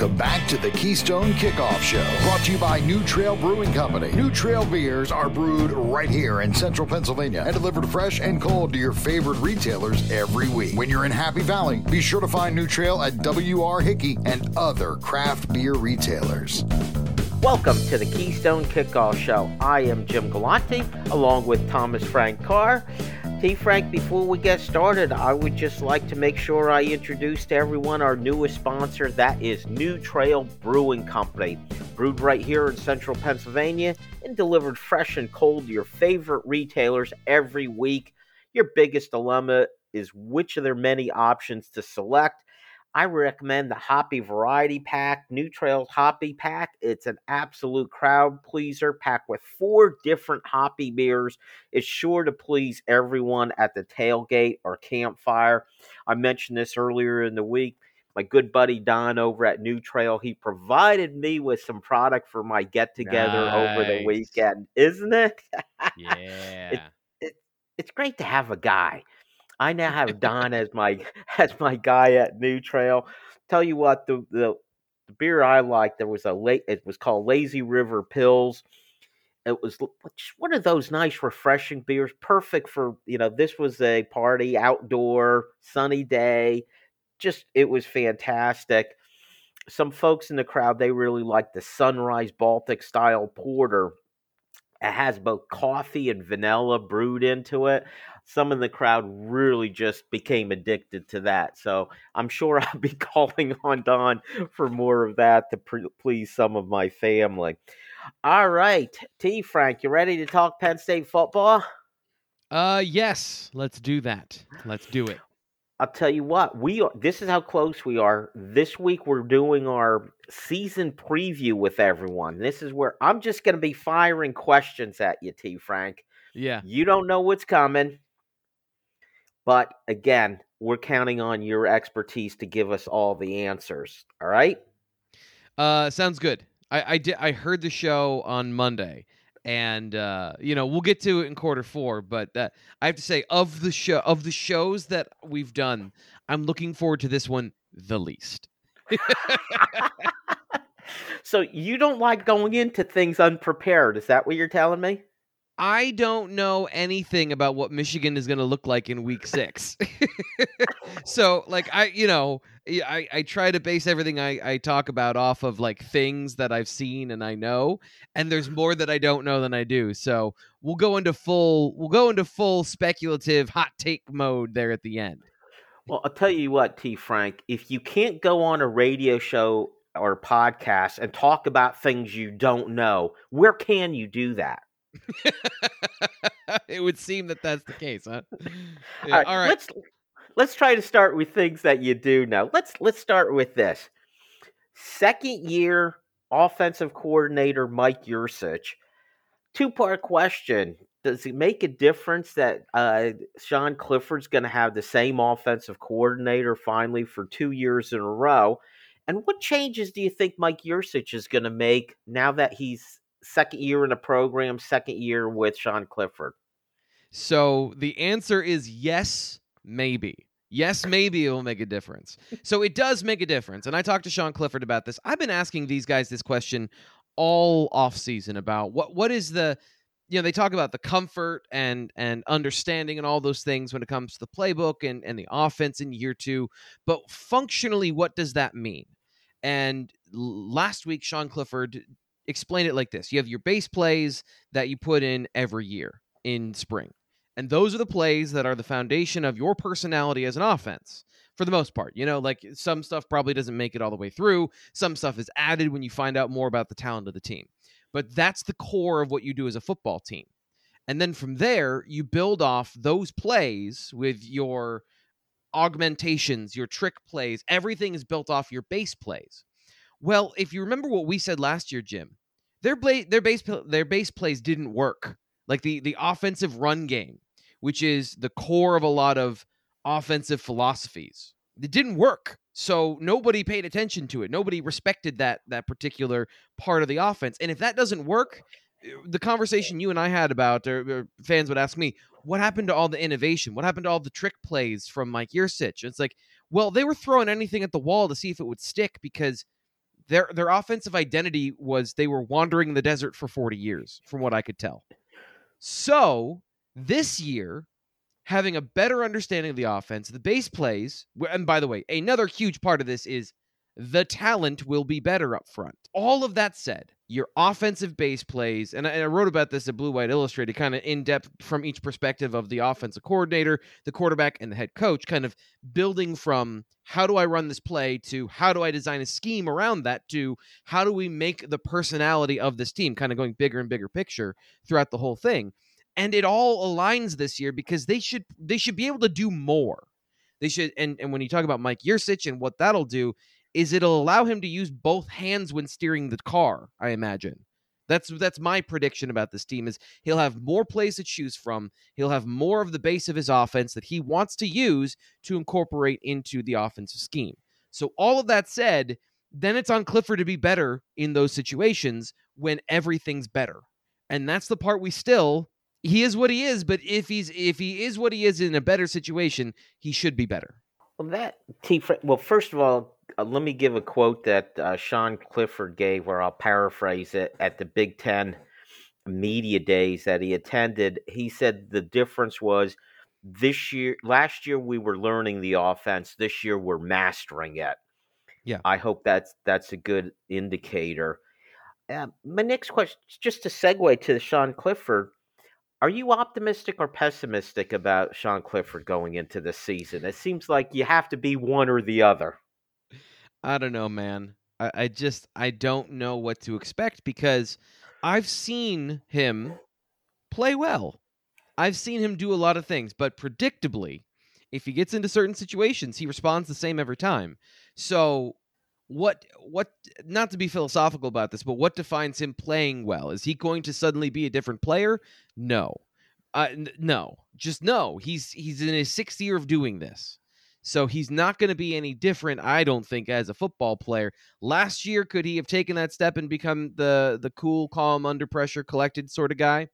Welcome back to the Keystone Kickoff Show, brought to you by New Trail Brewing Company. New Trail beers are brewed right here in central Pennsylvania and delivered fresh and cold to your favorite retailers every week. When you're in Happy Valley, be sure to find New Trail at W.R. Hickey and other craft beer retailers. Welcome to the Keystone Kickoff Show. I am Jim Galante, along with Thomas Frank Carr. T. Frank, before we get started, I would just like to make sure I introduce to everyone our newest sponsor. That is New Trail Brewing Company. Brewed right here in central Pennsylvania and delivered fresh and cold to your favorite retailers every week. Your biggest dilemma is which of their many options to select. I recommend the Hoppy Variety Pack, New Trails Hoppy Pack. It's an absolute crowd pleaser, packed with four different hoppy beers. It's sure to please everyone at the tailgate or campfire. I mentioned this earlier in the week. My good buddy Don over at New Trail, he provided me with some product for my get together nice. over the weekend, isn't it? yeah. it, it, it's great to have a guy I now have Don as my as my guy at New Trail. Tell you what, the the, the beer I liked there was a late. It was called Lazy River Pills. It was just one of those nice, refreshing beers, perfect for you know. This was a party, outdoor, sunny day. Just it was fantastic. Some folks in the crowd they really liked the Sunrise Baltic style porter. It has both coffee and vanilla brewed into it some in the crowd really just became addicted to that. So I'm sure I'll be calling on Don for more of that to pre- please some of my family. All right, T. Frank, you ready to talk Penn State football? Uh, yes. Let's do that. Let's do it. I'll tell you what, we are this is how close we are. This week we're doing our season preview with everyone. This is where I'm just going to be firing questions at you, T Frank. Yeah. You don't know what's coming. But again, we're counting on your expertise to give us all the answers. All right. Uh, sounds good. I I did. I heard the show on Monday, and uh, you know we'll get to it in quarter four. But uh, I have to say, of the show of the shows that we've done, I'm looking forward to this one the least. so you don't like going into things unprepared? Is that what you're telling me? I don't know anything about what Michigan is going to look like in week six. so, like, I, you know, I, I try to base everything I, I talk about off of like things that I've seen and I know, and there's more that I don't know than I do. So we'll go into full, we'll go into full speculative hot take mode there at the end. Well, I'll tell you what, T. Frank, if you can't go on a radio show or podcast and talk about things you don't know, where can you do that? it would seem that that's the case, huh? Yeah, all, right, all right. Let's let's try to start with things that you do know. Let's let's start with this. Second year offensive coordinator Mike Yurcich. Two part question. Does it make a difference that uh, Sean Clifford's going to have the same offensive coordinator finally for two years in a row? And what changes do you think Mike Yurcich is going to make now that he's second year in the program, second year with Sean Clifford? So the answer is yes, maybe. Yes, maybe it will make a difference. So it does make a difference. And I talked to Sean Clifford about this. I've been asking these guys this question all off season about what what is the you know, they talk about the comfort and and understanding and all those things when it comes to the playbook and, and the offense in year two. But functionally, what does that mean? And last week, Sean Clifford explain it like this you have your base plays that you put in every year in spring. And those are the plays that are the foundation of your personality as an offense for the most part. You know, like some stuff probably doesn't make it all the way through, some stuff is added when you find out more about the talent of the team. But that's the core of what you do as a football team. And then from there, you build off those plays with your augmentations, your trick plays. Everything is built off your base plays. Well, if you remember what we said last year, Jim, their their base their base plays didn't work. Like the the offensive run game, which is the core of a lot of offensive philosophies. It didn't work. So nobody paid attention to it. Nobody respected that that particular part of the offense. And if that doesn't work, the conversation you and I had about, or, fans would ask me, what happened to all the innovation? What happened to all the trick plays from Mike Yurcich? It's like, well, they were throwing anything at the wall to see if it would stick because their their offensive identity was they were wandering in the desert for 40 years, from what I could tell. So this year, having a better understanding of the offense, the base plays, and by the way, another huge part of this is the talent will be better up front. All of that said, your offensive base plays, and I, and I wrote about this at Blue White Illustrated, kind of in depth from each perspective of the offensive coordinator, the quarterback, and the head coach, kind of building from how do I run this play to how do I design a scheme around that to how do we make the personality of this team, kind of going bigger and bigger picture throughout the whole thing. And it all aligns this year because they should they should be able to do more. They should and, and when you talk about Mike Yurcich and what that'll do, is it'll allow him to use both hands when steering the car, I imagine. That's that's my prediction about this team is he'll have more plays to choose from. He'll have more of the base of his offense that he wants to use to incorporate into the offensive scheme. So all of that said, then it's on Clifford to be better in those situations when everything's better. And that's the part we still he is what he is, but if he's if he is what he is in a better situation, he should be better. Well, that T. Well, first of all, uh, let me give a quote that uh, Sean Clifford gave, where I'll paraphrase it at the Big Ten media days that he attended. He said the difference was this year, last year we were learning the offense. This year we're mastering it. Yeah, I hope that's that's a good indicator. Uh, my next question, just to segue to Sean Clifford, are you optimistic or pessimistic about Sean Clifford going into the season? It seems like you have to be one or the other. I don't know, man. I, I just I don't know what to expect because I've seen him play well. I've seen him do a lot of things, but predictably, if he gets into certain situations, he responds the same every time. So what what not to be philosophical about this, but what defines him playing well? Is he going to suddenly be a different player? No. Uh, n- no. Just no. He's he's in his sixth year of doing this. So he's not going to be any different, I don't think, as a football player. Last year, could he have taken that step and become the the cool, calm, under pressure, collected sort of guy?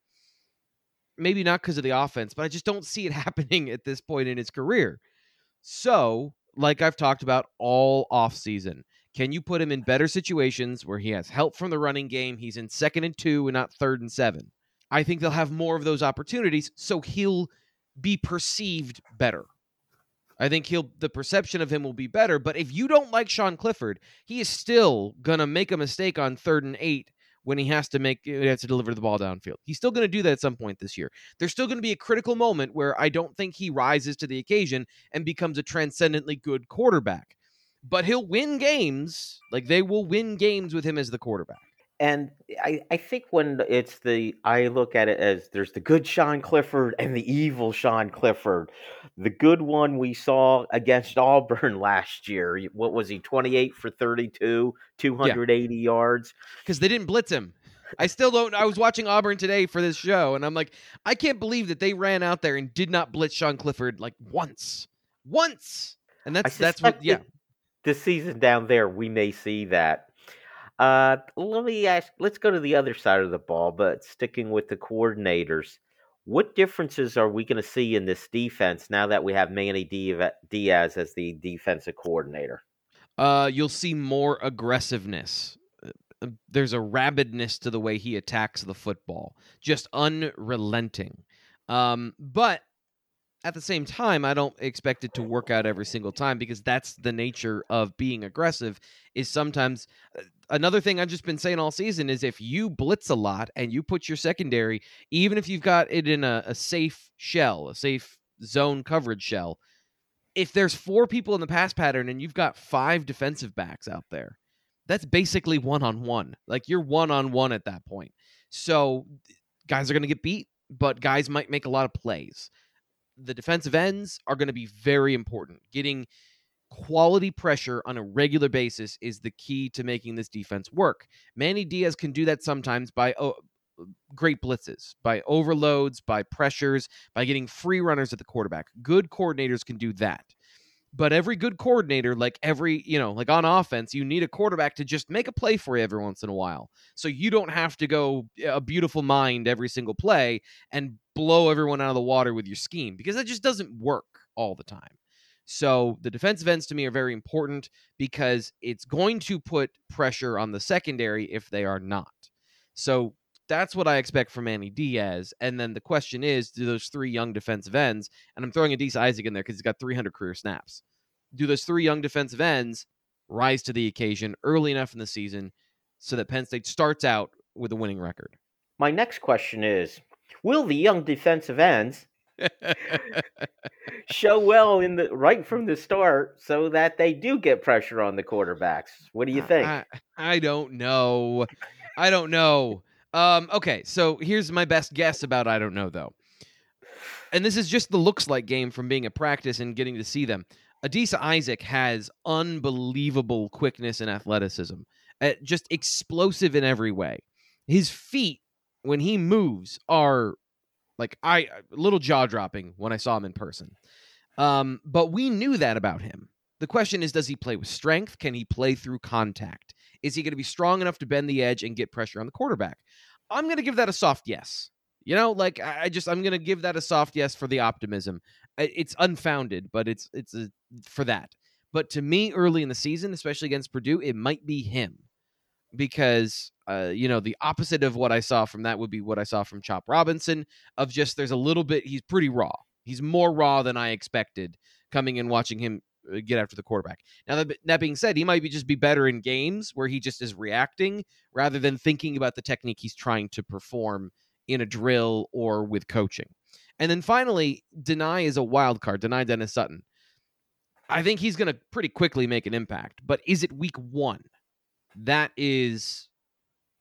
Maybe not because of the offense, but I just don't see it happening at this point in his career. So, like I've talked about all offseason, can you put him in better situations where he has help from the running game? He's in second and two and not third and seven. I think they'll have more of those opportunities, so he'll be perceived better. I think he'll the perception of him will be better. But if you don't like Sean Clifford, he is still gonna make a mistake on third and eight when he has to make he has to deliver the ball downfield. He's still gonna do that at some point this year. There's still gonna be a critical moment where I don't think he rises to the occasion and becomes a transcendently good quarterback. But he'll win games. Like they will win games with him as the quarterback. And I, I think when it's the I look at it as there's the good Sean Clifford and the evil Sean Clifford. The good one we saw against Auburn last year. What was he? 28 for 32, 280 yeah. yards. Because they didn't blitz him. I still don't. I was watching Auburn today for this show, and I'm like, I can't believe that they ran out there and did not blitz Sean Clifford like once, once. And that's that's what. Yeah. This season down there, we may see that uh, let me ask. Let's go to the other side of the ball, but sticking with the coordinators. What differences are we going to see in this defense now that we have Manny Diaz as the defensive coordinator? Uh, you'll see more aggressiveness. Uh, uh, there's a rabidness to the way he attacks the football, just unrelenting. Um, but at the same time, I don't expect it to work out every single time because that's the nature of being aggressive. Is sometimes uh, another thing I've just been saying all season is if you blitz a lot and you put your secondary, even if you've got it in a, a safe shell, a safe zone coverage shell, if there's four people in the pass pattern and you've got five defensive backs out there, that's basically one on one. Like you're one on one at that point. So guys are going to get beat, but guys might make a lot of plays the defensive ends are going to be very important. Getting quality pressure on a regular basis is the key to making this defense work. Manny Diaz can do that sometimes by oh, great blitzes, by overloads, by pressures, by getting free runners at the quarterback. Good coordinators can do that. But every good coordinator, like every, you know, like on offense, you need a quarterback to just make a play for you every once in a while. So you don't have to go eh, a beautiful mind every single play and blow everyone out of the water with your scheme because that just doesn't work all the time. So the defensive ends to me are very important because it's going to put pressure on the secondary if they are not. So that's what I expect from Manny Diaz. And then the question is, do those three young defensive ends, and I'm throwing Adisa Isaac in there because he's got 300 career snaps, do those three young defensive ends rise to the occasion early enough in the season so that Penn State starts out with a winning record? My next question is Will the young defensive ends show well in the right from the start so that they do get pressure on the quarterbacks? What do you think? I, I don't know. I don't know. Um, okay, so here's my best guess about I don't know though. And this is just the looks like game from being a practice and getting to see them. Adisa Isaac has unbelievable quickness and athleticism, uh, just explosive in every way. His feet, when he moves, are like I a little jaw dropping when I saw him in person. Um, but we knew that about him. The question is, does he play with strength? Can he play through contact? Is he going to be strong enough to bend the edge and get pressure on the quarterback? I'm going to give that a soft yes. You know, like I just I'm going to give that a soft yes for the optimism. It's unfounded, but it's it's a, for that. But to me, early in the season, especially against Purdue, it might be him because uh, you know the opposite of what I saw from that would be what I saw from Chop Robinson. Of just there's a little bit he's pretty raw. He's more raw than I expected coming and watching him uh, get after the quarterback. Now that, that being said, he might be just be better in games where he just is reacting rather than thinking about the technique he's trying to perform in a drill or with coaching. And then finally, Dani is a wild card. Dani Dennis Sutton. I think he's going to pretty quickly make an impact, but is it week one? That is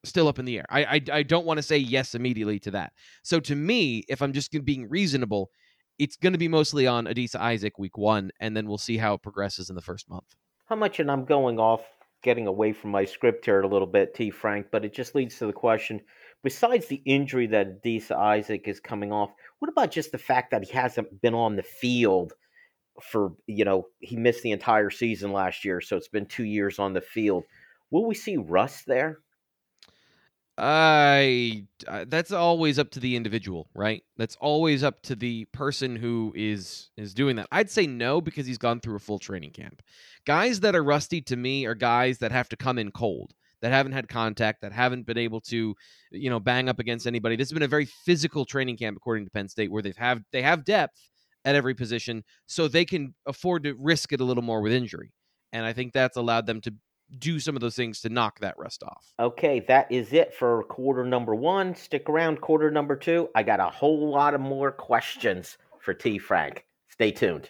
still up in the air. I I, I don't want to say yes immediately to that. So to me, if I'm just being reasonable, it's going to be mostly on Adisa Isaac week one, and then we'll see how it progresses in the first month. How much, and I'm going off, getting away from my script here a little bit, T. Frank, but it just leads to the question besides the injury that Adisa Isaac is coming off, what about just the fact that he hasn't been on the field for, you know, he missed the entire season last year, so it's been two years on the field. Will we see rust there? I uh, that's always up to the individual, right? That's always up to the person who is is doing that. I'd say no because he's gone through a full training camp. Guys that are rusty to me are guys that have to come in cold, that haven't had contact, that haven't been able to, you know, bang up against anybody. This has been a very physical training camp according to Penn State where they've have they have depth at every position so they can afford to risk it a little more with injury. And I think that's allowed them to do some of those things to knock that rust off. Okay, that is it for quarter number one. Stick around, quarter number two. I got a whole lot of more questions for T. Frank. Stay tuned.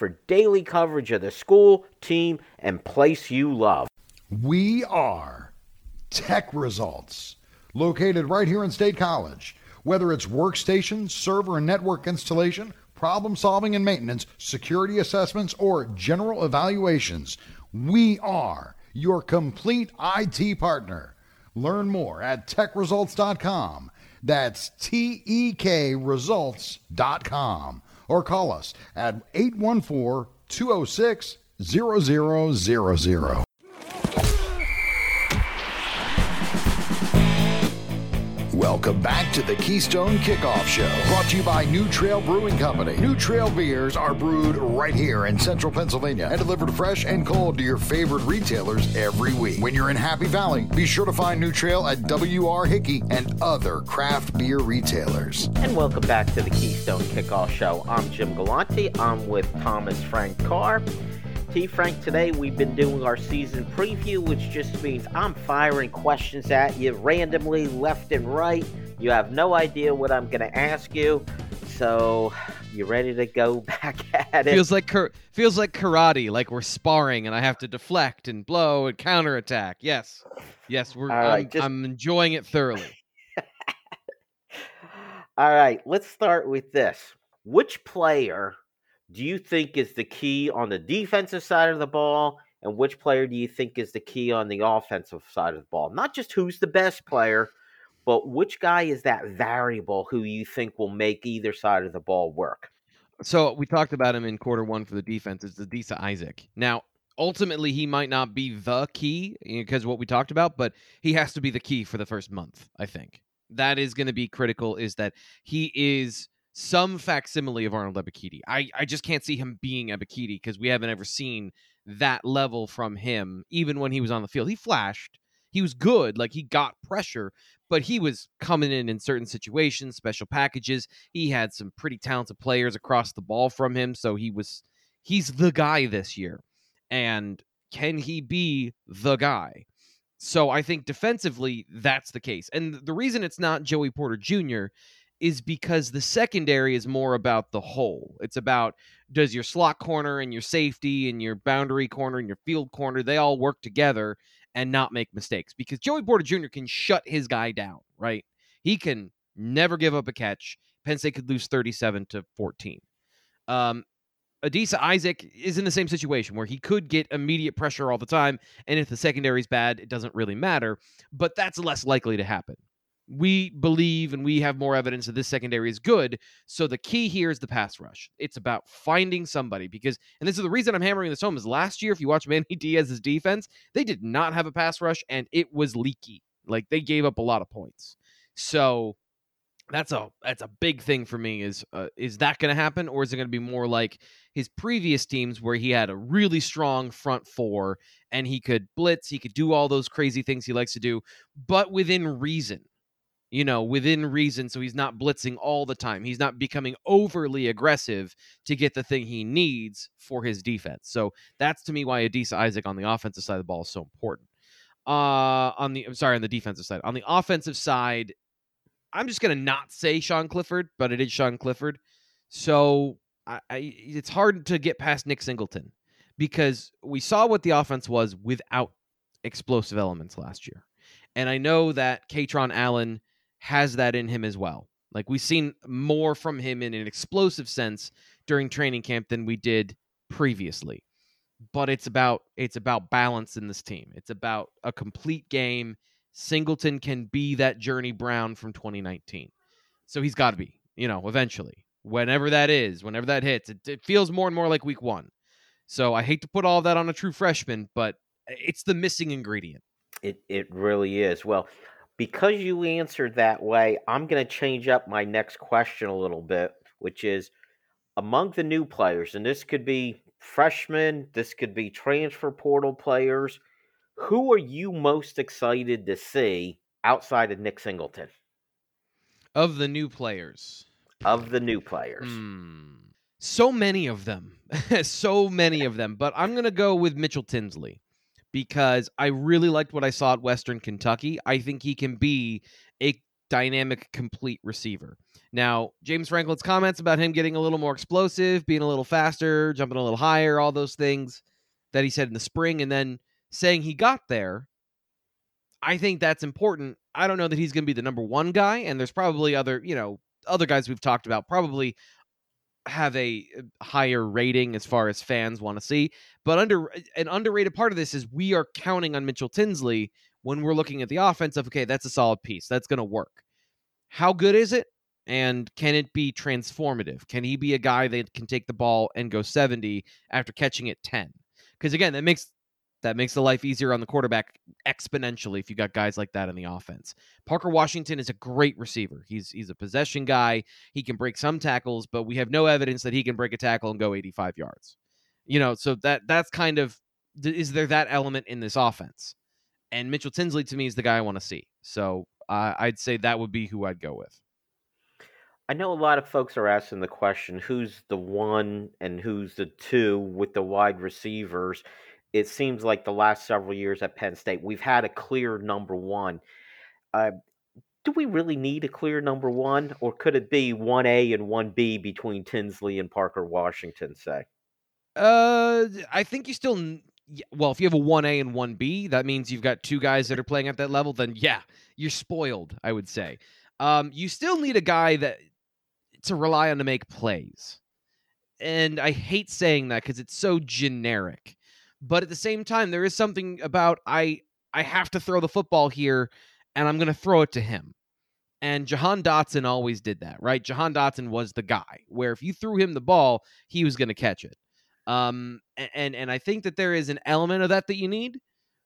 for daily coverage of the school, team, and place you love. We are Tech Results, located right here in State College. Whether it's workstation, server, and network installation, problem solving and maintenance, security assessments, or general evaluations, we are your complete IT partner. Learn more at techresults.com. That's T E K results.com or call us at 814 206 0000. Welcome back to the Keystone Kickoff Show, brought to you by New Trail Brewing Company. New Trail beers are brewed right here in central Pennsylvania and delivered fresh and cold to your favorite retailers every week. When you're in Happy Valley, be sure to find New Trail at W.R. Hickey and other craft beer retailers. And welcome back to the Keystone Kickoff Show. I'm Jim Galante. I'm with Thomas Frank Carr. T. Frank, today we've been doing our season preview, which just means I'm firing questions at you randomly, left and right. You have no idea what I'm going to ask you. So, you ready to go back at it? Feels like feels like karate, like we're sparring, and I have to deflect and blow and counterattack. Yes, yes, we're. Right, I'm, just- I'm enjoying it thoroughly. All right, let's start with this. Which player do you think is the key on the defensive side of the ball? And which player do you think is the key on the offensive side of the ball? Not just who's the best player, but which guy is that variable who you think will make either side of the ball work? So we talked about him in quarter one for the defense. It's Adisa Isaac. Now, ultimately, he might not be the key eh, because what we talked about, but he has to be the key for the first month. I think that is going to be critical. Is that he is some facsimile of Arnold Ebiketie. I I just can't see him being Ebiketie because we haven't ever seen that level from him. Even when he was on the field, he flashed. He was good. Like he got pressure, but he was coming in in certain situations, special packages. He had some pretty talented players across the ball from him, so he was he's the guy this year. And can he be the guy? So I think defensively that's the case. And the reason it's not Joey Porter Jr. is because the secondary is more about the whole. It's about does your slot corner and your safety and your boundary corner and your field corner they all work together and not make mistakes because Joey Porter Jr. can shut his guy down, right? He can never give up a catch. Penn State could lose 37 to 14. Um, Adisa Isaac is in the same situation where he could get immediate pressure all the time, and if the secondary is bad, it doesn't really matter. But that's less likely to happen. We believe and we have more evidence that this secondary is good. So the key here is the pass rush. It's about finding somebody because, and this is the reason I'm hammering this home, is last year, if you watch Manny Diaz's defense, they did not have a pass rush and it was leaky. Like they gave up a lot of points. So that's a that's a big thing for me is uh, is that going to happen or is it going to be more like his previous teams where he had a really strong front four and he could blitz he could do all those crazy things he likes to do but within reason you know within reason so he's not blitzing all the time. He's not becoming overly aggressive to get the thing he needs for his defense. So that's to me why Adisa Isaac on the offensive side of the ball is so important. Uh on the I'm sorry on the defensive side. On the offensive side I'm just gonna not say Sean Clifford, but it is Sean Clifford. So I, I, it's hard to get past Nick Singleton because we saw what the offense was without explosive elements last year, and I know that Kaytron Allen has that in him as well. Like we've seen more from him in an explosive sense during training camp than we did previously. But it's about it's about balance in this team. It's about a complete game Singleton can be that Journey Brown from 2019. So he's got to be, you know, eventually. Whenever that is, whenever that hits, it, it, feels more and more like week one. So I hate to put all that on a true freshman, but eh, it's the missing ingredient. It it really is. Well, because you answered that way, I'm going to change up my next question a little bit, which is among the new players, and this could be freshmen, this could be transfer portal players who are you most excited to see outside of Nick Singleton? Of the new players. Of the new players. Hmm. So many of them. so many of them. But I'm going to go with Mitchell Tinsley because I really liked what I saw at Western Kentucky. I think he can be a dynamic, complete receiver. Now, James Franklin's comments about him getting a little more explosive, being a little faster, jumping a little higher, all those things that he said in the spring, and then saying he got there, I think that's important. I don't know that he's going to be the number one guy, and there's probably other, you know, other guys we've talked about probably have a uh, higher rating as far as fans want to see. But under uh, an underrated part of this is we are counting on Mitchell Tinsley when we're looking at the offense of okay, that's a solid piece. That's going to work. How good is it? And can it be transformative? Can he be a guy that can take the ball and go 70 after catching it 10? Because again, that makes That makes the life easier on the quarterback exponentially if you got guys like that in the offense. Parker Washington is a great receiver. He's he's a possession guy. He can break some tackles, but we have no evidence that he can break a tackle and go 85 yards. You know, so that that's kind of is there that element in this offense? And Mitchell Tinsley to me is the guy I want to see. So uh, I'd say that would be who I'd go with. I know a lot of folks are asking the question who's the one and who's the two with the wide receivers. It seems like the last several years at Penn State, we've had a clear number one. Uh, do we really need a clear number one, or could it be 1A and 1B between Tinsley and Parker Washington, say? Uh, I think you still. Well, if you have a 1A and 1B, that means you've got two guys that are playing at that level, then yeah, you're spoiled, I would say. Um, you still need a guy that to rely on to make plays. And I hate saying that because it's so generic. But at the same time, there is something about I I have to throw the football here and I'm going to throw it to him. And Jahan Dotson always did that, right? Jahan Dotson was the guy where if you threw him the ball, he was going to catch it. Um, and and I think that there is an element of that that you need,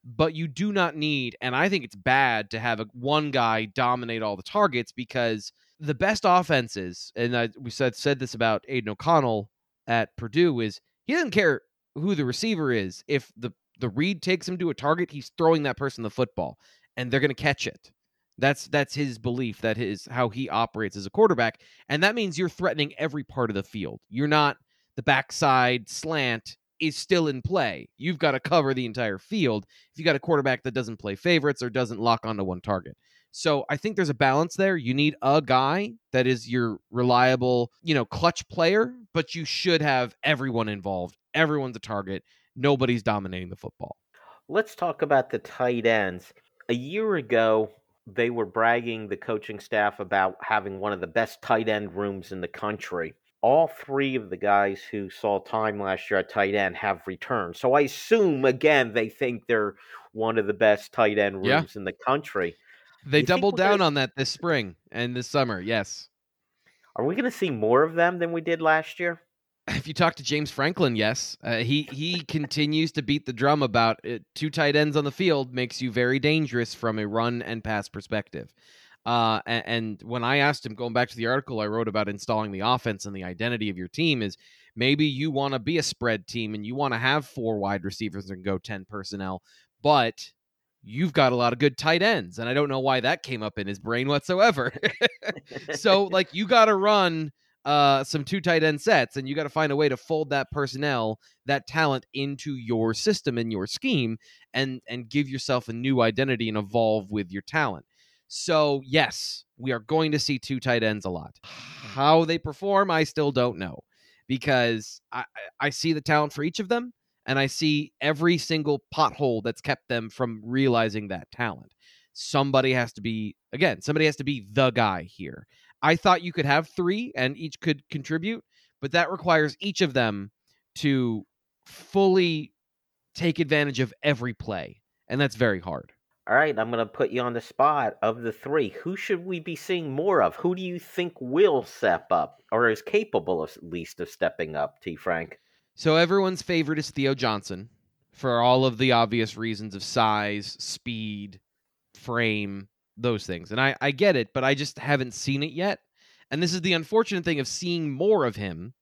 but you do not need. And I think it's bad to have a one guy dominate all the targets because the best offenses, and I, we said said this about Aidan O'Connell at Purdue, is he doesn't care who the receiver is. If the the read takes him to a target, he's throwing that person the football, and they're going to catch it. That's that's his belief. That is how he operates as a quarterback, and that means you're threatening every part of the field. You're not the backside slant is still in play. You've got to cover the entire field. If you got a quarterback that doesn't play favorites or doesn't lock onto one target. So I think there's a balance there. You need a guy that is your reliable, you know, clutch player, but you should have everyone involved. Everyone's a target. Nobody's dominating the football. Let's talk about the tight ends. A year ago, they were bragging the coaching staff about having one of the best tight end rooms in the country. All three of the guys who saw time last year at tight end have returned. So I assume, again, they think they're one of the best tight end rooms yeah. in the country. They doubled down gonna... on that this spring and this summer. Yes. Are we going to see more of them than we did last year? If you talk to James Franklin, yes, uh, he he continues to beat the drum about it. two tight ends on the field makes you very dangerous from a run and pass perspective. Uh, and, and when I asked him, going back to the article I wrote about installing the offense and the identity of your team, is maybe you want to be a spread team and you want to have four wide receivers and go ten personnel, but you've got a lot of good tight ends. And I don't know why that came up in his brain whatsoever. so, like, you got to run uh, some two tight end sets and you got to find a way to fold that personnel, that talent into your system and your scheme and, and give yourself a new identity and evolve with your talent. So, yes, we are going to see two tight ends a lot. How they perform, I still don't know because I, I see the talent for each of them and I see every single pothole that's kept them from realizing that talent. Somebody has to be, again, somebody has to be the guy here. I thought you could have three and each could contribute, but that requires each of them to fully take advantage of every play. And that's very hard. All right, I'm going to put you on the spot. Of the three, who should we be seeing more of? Who do you think will step up or is capable of, at least of stepping up, T. Frank? So everyone's favorite is Theo Johnson for all of the obvious reasons of size, speed, frame, those things. And I, I get it, but I just haven't seen it yet. And this is the unfortunate thing of seeing more of him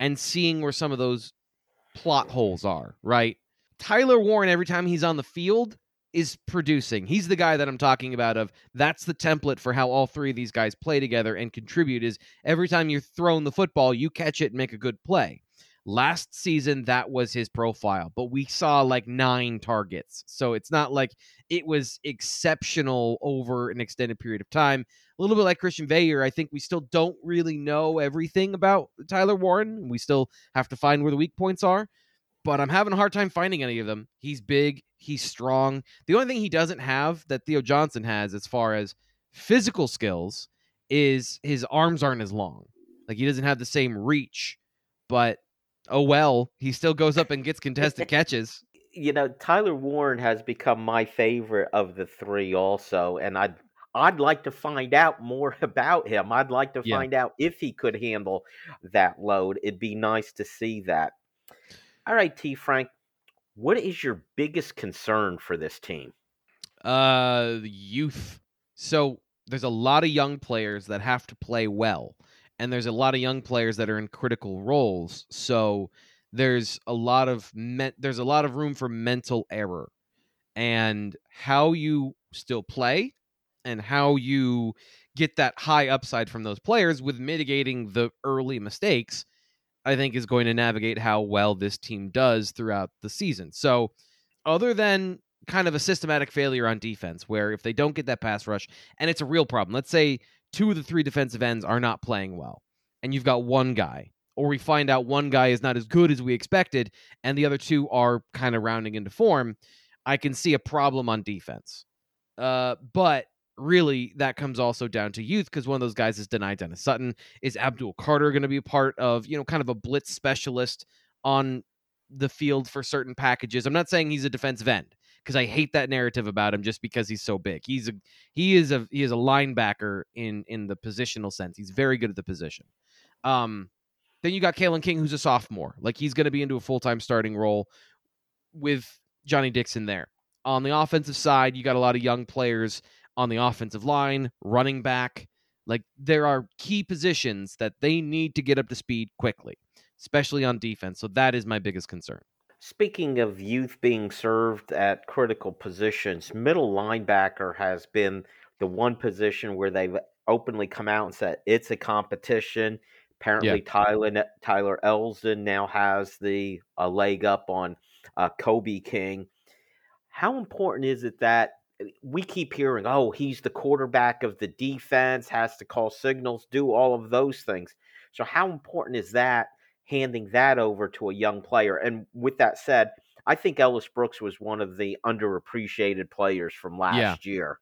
and seeing where some of those plot holes are, right? Tyler Warren, every time he's on the field, is producing. He's the guy that I'm talking about of that's the template for how all three of these guys play together and contribute is every time you're throwing the football, you catch it and make a good play. Last season, that was his profile, but we saw like nine targets. So it's not like it was exceptional over an extended period of time. A little bit like Christian Veilleux, I think we still don't really know everything about Tyler Warren. We still have to find where the weak points are, but I'm having a hard time finding any of them. He's big, he's strong. The only thing he doesn't have that Theo Johnson has as far as physical skills is his arms aren't as long. Like he doesn't have the same reach, but oh well, he still goes up and gets contested catches. You know, Tyler Warren has become my favorite of the three, also, and I'd I'd like to find out more about him. I'd like to find out if he could handle that load. It'd be nice to see that. All right, T. Frank, What is your biggest concern for this team? Uh, youth. So there's a lot of young players that have to play well, and there's a lot of young players that are in critical roles. So there's a lot of me- there's a lot of room for mental error, and how you still play, and how you get that high upside from those players with mitigating the early mistakes. I think is going to navigate how well this team does throughout the season. So, other than kind of a systematic failure on defense where if they don't get that pass rush and it's a real problem let's say two of the three defensive ends are not playing well and you've got one guy or we find out one guy is not as good as we expected and the other two are kind of rounding into form i can see a problem on defense. Uh, but really that comes also down to youth because one of those guys is Dani dennis sutton. Is abdul carter going to be part of you know kind of a blitz specialist on the field for certain packages? I'm not saying he's a defensive end because I hate that narrative about him just because he's so big. He's a he is a he is a linebacker in in the positional sense. He's very good at the position. Um, then you got Kalen King, who's a sophomore. Like he's going to be into a full time starting role with Johnny Dixon there. On the offensive side, you got a lot of young players on the offensive line, running back. Like there are key positions that they need to get up to speed quickly, especially on defense. So that is my biggest concern. Speaking of youth being served at critical positions, middle linebacker has been the one position where they've openly come out and said it's a competition. Apparently, yeah. Tyler Tyler Elsdon now has the a leg up on uh, Kobe King. How important is it that eh, we keep hearing, "Oh, he's the quarterback of the defense, has to call signals, do all of those things." So, how important is that handing that over to a young player. And with that said, I think Ellis Brooks was one of the underappreciated players from last yeah. year.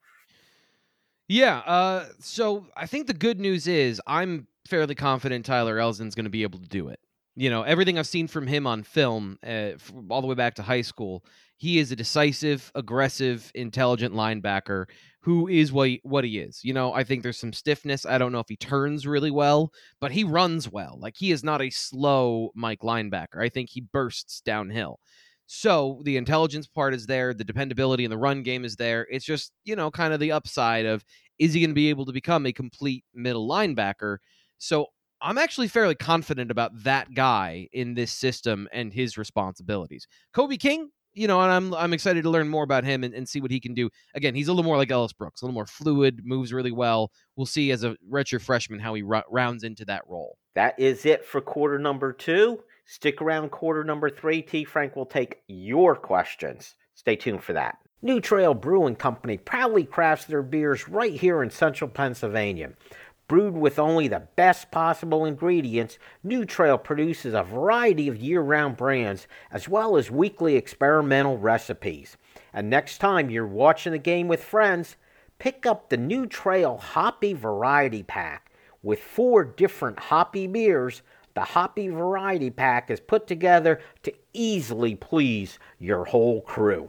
Yeah. Uh, so I think the good news is I'm fairly confident Tyler Elsdon's going to be able to do it. You know, everything I've seen from him on film, uh, all the way back to high school, he is a decisive, aggressive, intelligent linebacker who is what he, what he is. You know, I think there's some stiffness. I don't know if he turns really well, but he runs well. Like he is not a slow Mike linebacker. I think he bursts downhill. So the intelligence part is there, the dependability in the run game is there. It's just, you know, kind of the upside of is he going to be able to become a complete middle linebacker? So I'm actually fairly confident about that guy in this system and his responsibilities. Kobe King, you know, and I'm I'm excited to learn more about him and, and see what he can do. Again, he's a little more like Ellis Brooks, a little more fluid, moves really well. We'll see as a redshirt freshman how he rounds into that role. That is it for quarter number two. Stick around quarter number three. T. Frank will take your questions. Stay tuned for that. New Trail Brewing Company proudly crafts their beers right here in central Pennsylvania. Brewed with only the best possible ingredients, New Trail produces a variety of year round brands as well as weekly experimental recipes. And next time you're watching the game with friends, pick up the New Trail Hoppy Variety Pack. With four different hoppy beers, the Hoppy Variety Pack is put together to easily please your whole crew.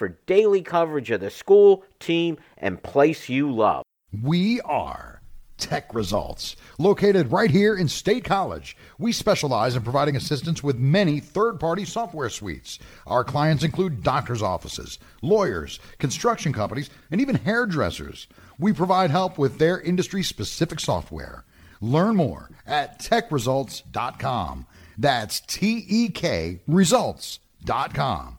for daily coverage of the school, team, and place you love. We are Tech Results, located right here in State College. We specialize in providing assistance with many third party software suites. Our clients include doctors' offices, lawyers, construction companies, and even hairdressers. We provide help with their industry specific software. Learn more at techresults.com. That's T E K results.com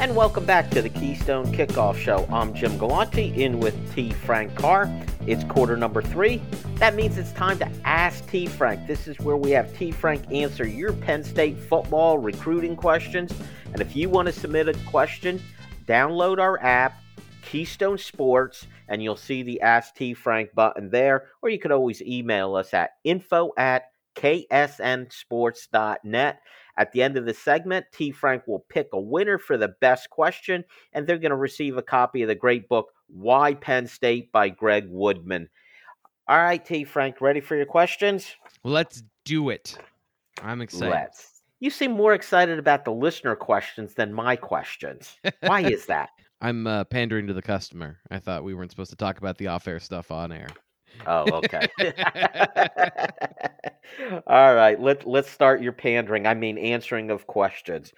And welcome back to the Keystone Kickoff Show. I'm Jim Galante in with T. Frank Carr. It's quarter number three. That means it's time to ask T. Frank. This is where we have T. Frank answer your Penn State football recruiting questions. And if you want to submit a question, download our app, Keystone Sports, and you'll see the Ask T. Frank button there. Or you could always email us at info at ksnsports.net. At the end of the segment, T. Frank will pick a winner for the best question, and they're going to receive a copy of the great book, Why Penn State by Greg Woodman. All right, T. Frank, ready for your questions? Let's do it. I'm excited. Let's. You seem more excited about the listener questions than my questions. Why is that? I'm uh, pandering to the customer. I thought we weren't supposed to talk about the off-air stuff on air. Oh, okay. All right, let let's start your pandering. I mean answering of questions.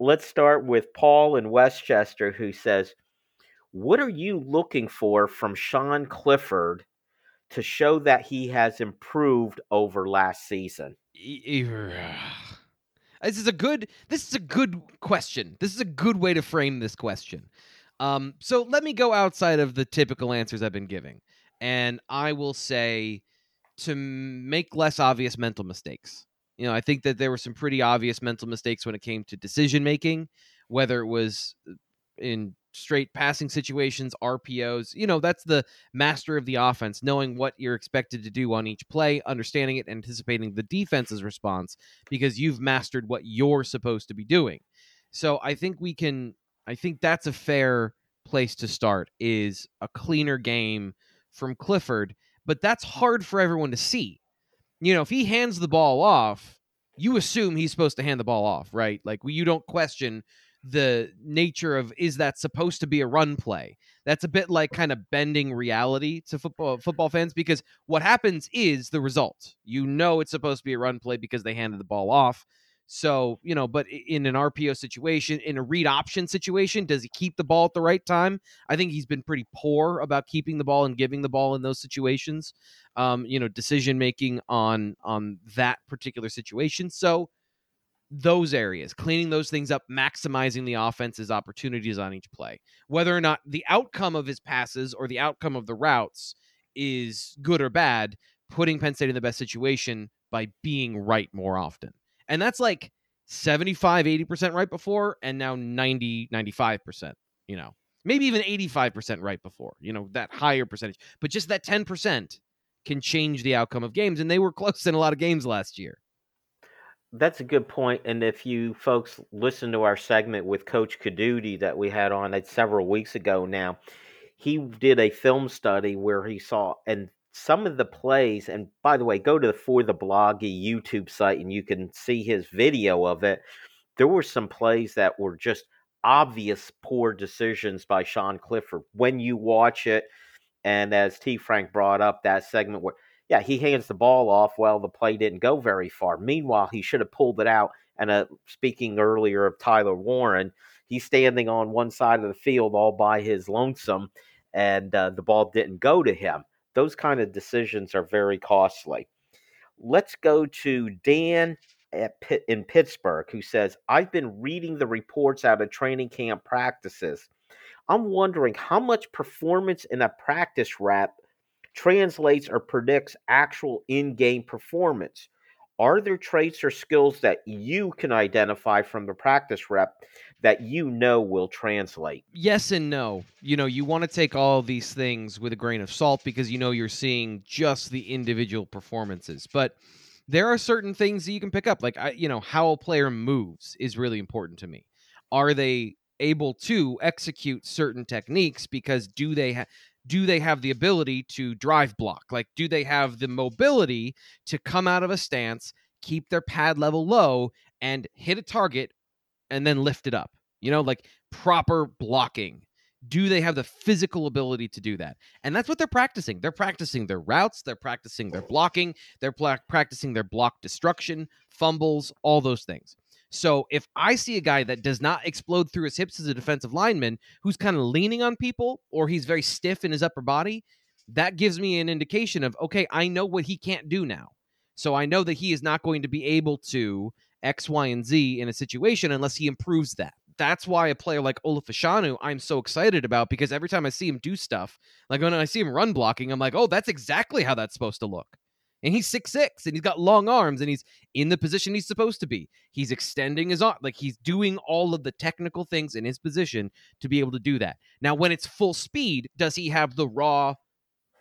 Let's start with Paul in Westchester who says, "What are you looking for from Sean Clifford to show that he has improved over last season?" This is a good this is a good question. This is a good way to frame this question. Um, so let me go outside of the typical answers I've been giving and I will say to make less obvious mental mistakes. You know, I think that there were some pretty obvious mental mistakes when it came to decision making, whether it was uh, in straight passing situations, RPOs. You know, that's the master of the offense, knowing what you're expected to do on each play, understanding it, anticipating the defense's response because you've mastered what you're supposed to be doing. So I think we can I think that's a fair place to start is a cleaner game from Clifford, but that's hard for everyone to see. You know, if he hands the ball off, you assume he's supposed to hand the ball off, right? Like you don't question the nature of is that supposed to be a run play? That's a bit like kind of bending reality to football football fans because what happens is the result. You know it's supposed to be a run play because they handed the ball off. So, you know, but in an RPO situation, in a read option situation, does he keep the ball at the right time? I think he's been pretty poor about keeping the ball and giving the ball in those situations. Um, you know, decision making on on that particular situation. So those areas, cleaning those things up, maximizing the offense's opportunities on each play. Whether or not the outcome of his passes or the outcome of the routes is good or bad, putting Penn State in the best situation by being right more often and that's like 75 80% right before and now 90 95% you know maybe even 85% right before you know that higher percentage. But just that 10% can change the outcome of games and they were close in a lot of games last year. That's a good point and if you folks listen to our segment with coach Caduti that we had on several weeks ago now he did a film study where he saw and some of the plays, and by the way, go to the For the Bloggy YouTube site and you can see his video of it. There were some plays that were just obvious poor decisions by Sean Clifford when you watch it. And as T. Frank brought up that segment where, yeah, he hands the ball off. Well, the play didn't go very far. Meanwhile, he should have pulled it out. And uh, speaking earlier of Tyler Warren, he's standing on one side of the field all by his lonesome, and uh, the ball didn't go to him those kind of decisions are very costly. Let's go to Dan Pitt, in Pittsburgh, who says, I've been reading the reports out of training camp practices. I'm wondering how much performance in a practice rep translates or predicts actual in game performance. Are there traits or skills that you can identify from the practice rep that you know will translate? Yes and no. You know, you want to take all these things with a grain of salt because you know you're seeing just the individual performances. But there are certain things that you can pick up. Like, I, you know, how a player moves is really important to me. Are they able to execute certain techniques because do they have do they have the ability to drive block? Like, do they have the mobility to come out of a stance, keep their pad level low, and hit a target and then lift it up? You know, like proper blocking. Do they have the physical ability to do that? And that's what they're practicing. They're practicing their routes, they're practicing their blocking, they're pla- practicing their block destruction, fumbles, all those things. So if I see a guy that does not explode through his hips as a defensive lineman, who's kind of leaning on people, or he's very stiff in his upper body, that gives me an indication of okay, I know what he can't do now. So I know that he is not going to be able to X, Y, and Z in a situation unless he improves that. That's why a player like Olu Fashanu I'm so excited about because every time I see him do stuff, like when I see him run blocking, I'm like, oh, that's exactly how that's supposed to look and he's six six and he's got long arms and he's in the position he's supposed to be. He's extending his arm, like he's doing all of the technical things in his position to be able to do that. Now, when it's full speed, does he have the raw,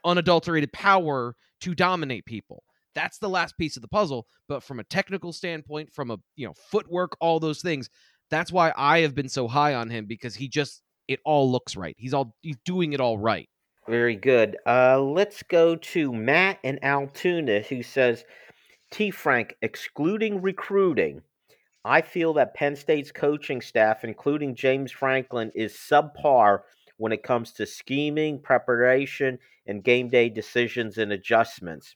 unadulterated power to dominate people? That's the last piece of the puzzle. But from a technical standpoint, from a you know footwork, all those things, that's why I have been so high on him because he just it all looks right. He's all he's doing it all right. Very good. Uh, let's go to Matt and Altoona, who says, T. Frank, excluding recruiting, I feel that Penn State's coaching staff, including James Franklin, is subpar when it comes to scheming, preparation, and game day decisions and adjustments.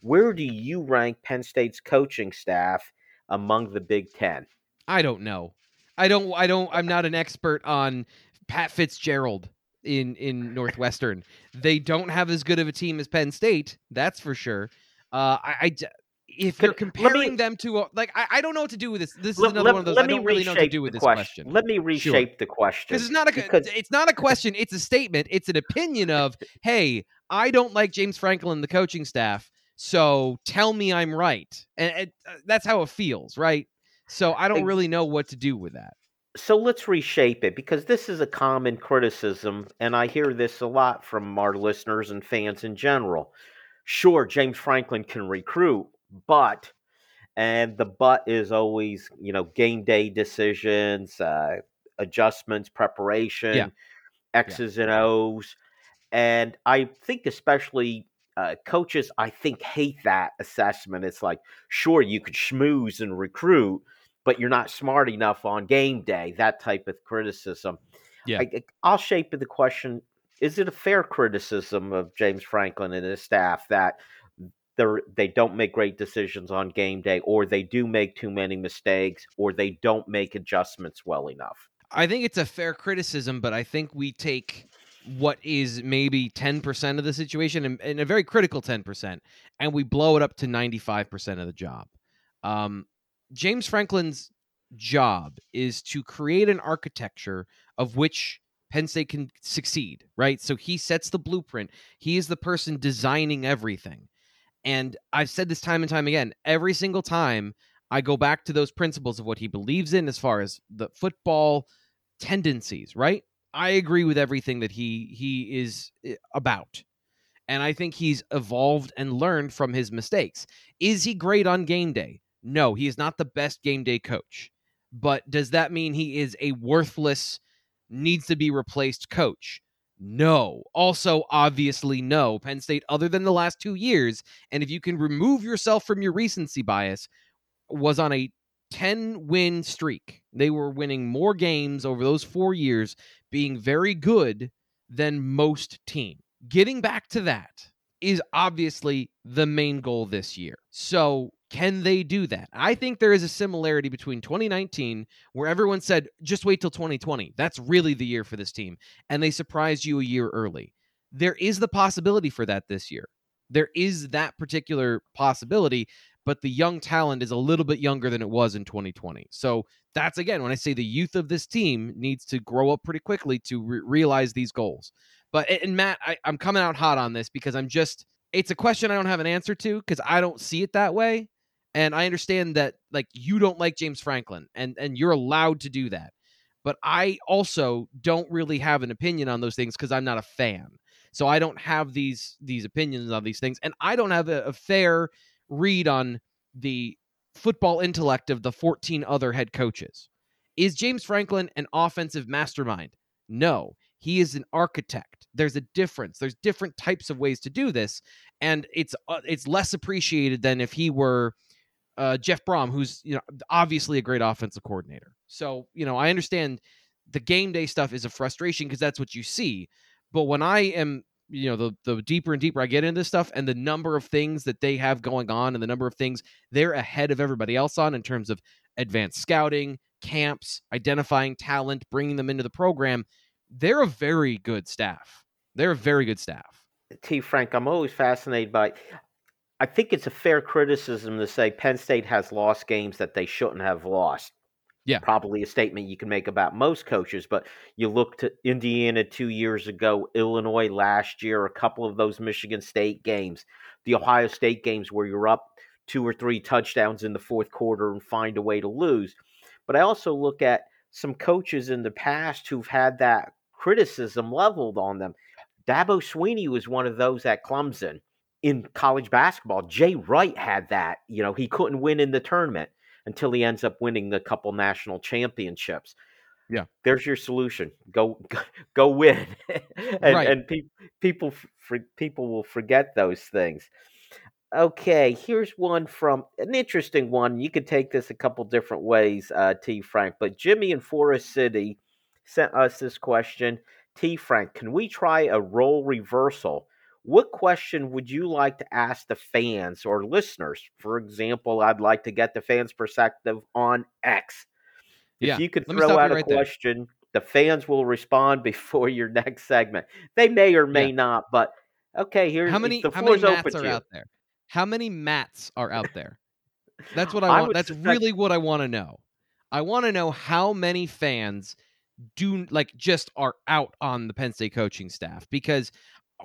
Where do you rank Penn State's coaching staff among the Big Ten? I don't know. I don't. I don't. I'm not an expert on Pat Fitzgerald in in Northwestern. They don't have as good of a team as Penn State, that's for sure. Uh, I, I if you're comparing me, them to like I, I, don't know what to do with this. This is let, another let, one of those I don't really know what to do with this question. question. Let me reshape sure. the question because it's not a because... it's not a question. It's a statement. It's an opinion of hey, I don't like James Franklin, the coaching staff. So tell me I'm right, and, and uh, that's how it feels, right? So I don't really know what to do with that so let's reshape it because this is a common criticism, and I hear this a lot from our listeners and fans in general. Sure, James Franklin can recruit, but, and the but is always, you know, game day decisions, uh, adjustments, preparation, yeah. X's yeah. and O's. And I think, especially uh, coaches, I think, hate that assessment. It's like, sure, you could schmooze and recruit, but you're not smart enough on game day. That type of criticism. Yeah, I, will shape the question: Is it a fair criticism of James Franklin and his staff that they don't make great decisions on game day, or they do make too many mistakes, or they don't make adjustments well enough? I think it's a fair criticism, but I think we take what is maybe 10% of the situation and, and, a very critical 10% and we blow it up to 95% of the job um, James Franklin's job is to create an architecture of which Penn State can succeed, right? So he sets the blueprint. He is the person designing everything. And I've said this time and time again. Every single time I go back to those principles of what he believes in as far as the football tendencies, right? I agree with everything that he he is eh, about. And I think he's evolved and learned from his mistakes. Is he great on game day? No, he is not the best game day coach. But does that mean he is a worthless, needs to be replaced coach? No. Also, obviously, no. Penn State, other than the last two years, and if you can remove yourself from your recency bias, was on a 10 win streak. They were winning more games over those four years, being very good than most teams. Getting back to that is obviously the main goal this year. So can they do that? I think there is a similarity between 2019, where everyone said, just wait till 2020. That's really the year for this team. And they surprised you a year early. There is the possibility for that this year. There is that particular possibility, but the young talent is a little bit younger than it was in 2020. So that's again, when I say the youth of this team needs to grow up pretty quickly to re- realize these goals. But, and Matt, I, I'm coming out hot on this because I'm just, it's a question I don't have an answer to because I don't see it that way and I understand that like you don't like James Franklin and and you're allowed to do that. But I also don't really have an opinion on those things cuz I'm not a fan. So I don't have these these opinions on these things and I don't have a, a fair read on the football intellect of the 14 other head coaches. Is James Franklin an offensive mastermind? No, he is an architect. There's a difference. There's different types of ways to do this, and it's uh, it's less appreciated than if he were uh, Jeff Brohm, who's you know obviously a great offensive coordinator. So you know I understand the game day stuff is a frustration because that's what you see. But when I am, you know, the the deeper and deeper I get into this stuff and the number of things that they have going on and the number of things they're ahead of everybody else on in terms of advanced scouting, camps, identifying talent, bringing them into the program, they're a very good staff. They're a very good staff. T. Frank, I'm always fascinated by. I think it's a fair criticism to say Penn State has lost games that they shouldn't have lost. Yeah. Probably a statement you can make about most coaches, but you look to Indiana two years ago, Illinois last year, a couple of those Michigan State games, the Ohio State games where you're up two or three touchdowns in the fourth quarter and find a way to lose. But I also look at some coaches in the past who've had that criticism leveled on them. Dabo Swinney was one of those at Clemson in college basketball. Jay Wright had that. You know, he couldn't win in the tournament until he ends up winning a couple national championships. Yeah, there's your solution. Go, go, win, and, right. and pe- people, for, people will forget those things. Okay, here's one from an interesting one. You could take this a couple different ways, uh, T. Frank. But Jimmy in Forest City sent us this question. T. Frank, can we try a role reversal? What question would you like to ask the fans or listeners? For example, I'd like to get the fans' perspective on X. If yeah. you could throw out a right question, there. the fans will respond before your next segment. They may or may yeah. not, but okay, here's how many the how many floor's mats open are you. out there? How many mats are out there? That's what I want. would That's suspect- really what I want to know. I want to know how many fans do like just are out on the Penn State coaching staff because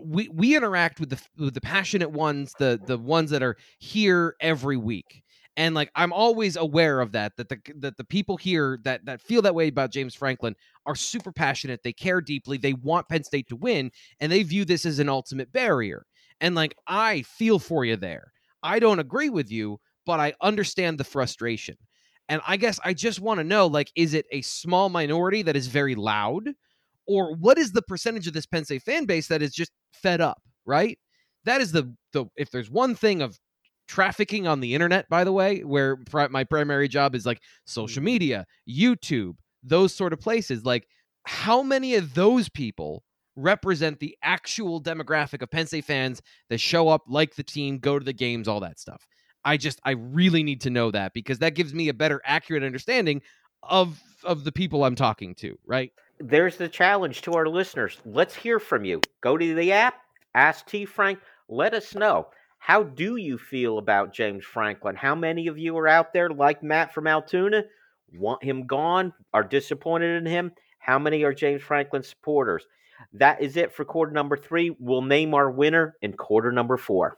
we we interact with the with the passionate ones, the the ones that are here every week. And like I'm always aware of that that the that the people here that that feel that way about James Franklin are super passionate. They care deeply. They want Penn State to win and they view this as an ultimate barrier. And like I feel for you there. I don't agree with you, but I understand the frustration. And I guess I just want to know like, is it a small minority that is very loud? Or what is the percentage of this Penn State fan base that is just fed up, right? That is the the if there's one thing of trafficking on the internet, by the way, where pri- my primary job is like social mm-hmm. media, YouTube, those sort of places, like how many of those people represent the actual demographic of Penn State fans that show up, like the team, go to the games, all that stuff? I just I really need to know that because that gives me a better accurate understanding of of the people I'm talking to, right? There's the challenge to our listeners. Let's hear from you. Go to the app, ask T Frank, let us know. How do you feel about James Franklin? How many of you are out there like Matt from Altoona, want him gone, are disappointed in him? How many are James Franklin supporters? That is it for quarter number three. We'll name our winner in quarter number four.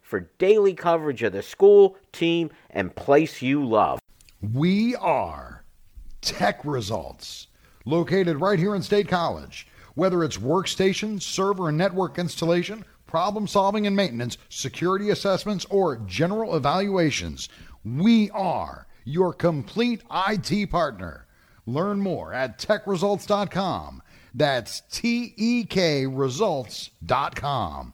for daily coverage of the school, team, and place you love. We are Tech Results, located right here in State College. Whether it's workstation, server, and network installation, problem solving and maintenance, security assessments, or general evaluations, we are your complete IT partner. Learn more at techresults.com. That's T E K results.com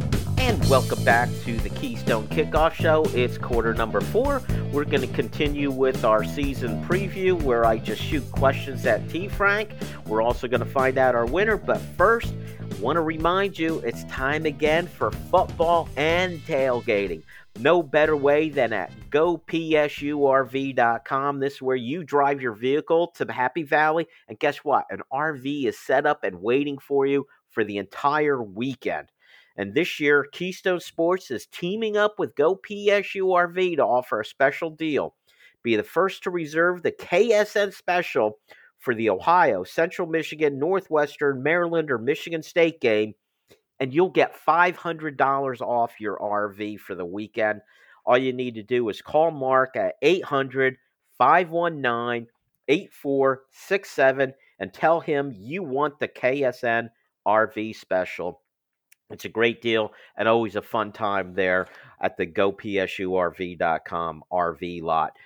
And welcome back to the Keystone Kickoff Show. It's quarter number four. We're going to continue with our season preview where I just shoot questions at T Frank. We're also going to find out our winner, but first, want to remind you it's time again for football and tailgating. No better way than at gopsurv.com. This is where you drive your vehicle to the Happy Valley, and guess what? An RV is set up and waiting for you for the entire weekend. And this year, Keystone Sports is teaming up with GoPSURV to offer a special deal. Be the first to reserve the KSN special for the Ohio, Central Michigan, Northwestern, Maryland, or Michigan State game, and you'll get $500 off your RV for the weekend. All you need to do is call Mark at 800 519 8467 and tell him you want the KSN RV special. It's a great deal and always a fun time there at the gopsurv.com RV lot.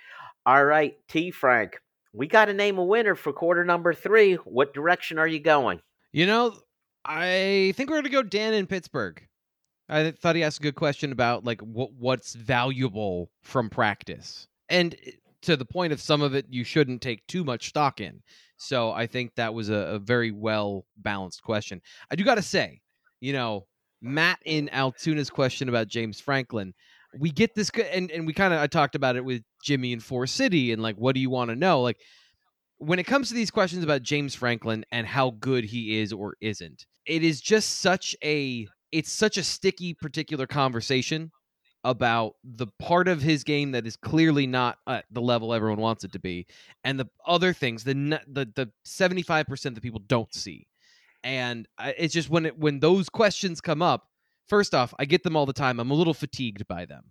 All right, T Frank, we got to name a winner for quarter number three. What direction are you going? You know, I think we're going to go Dan in Pittsburgh. I thought he asked a good question about like what what's valuable from practice, and eh, to the point of some of it you shouldn't take too much stock in. So I think that was a, a very well balanced question. I do got to say, you know, Matt in Altoona's question about James Franklin, we get this and and we kind of I talked about it with Jimmy in Forest City and like what do you want to know? Like when it comes to these questions about James Franklin and how good he is or isn't it is just such a it's such a sticky particular conversation about the part of his game that is clearly not at the level everyone wants it to be and the other things the the the 75% that people don't see and it's just when it when those questions come up first off i get them all the time. I'm a little fatigued by them.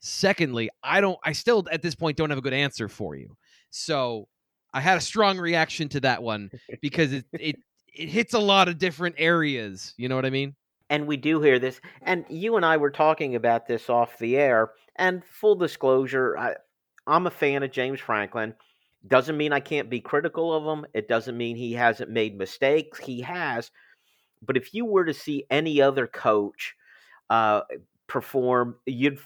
Secondly i don't i still at this point don't have a good answer for you. So i had a strong reaction to that one because it it it hits a lot of different areas you know what i mean? And we do hear this and you and i were talking about this off the air and full disclosure I, i'm a fan of james franklin doesn't mean I can't be critical of him. It doesn't mean he hasn't made mistakes. He has. But if you were to see any other coach uh, perform, you'd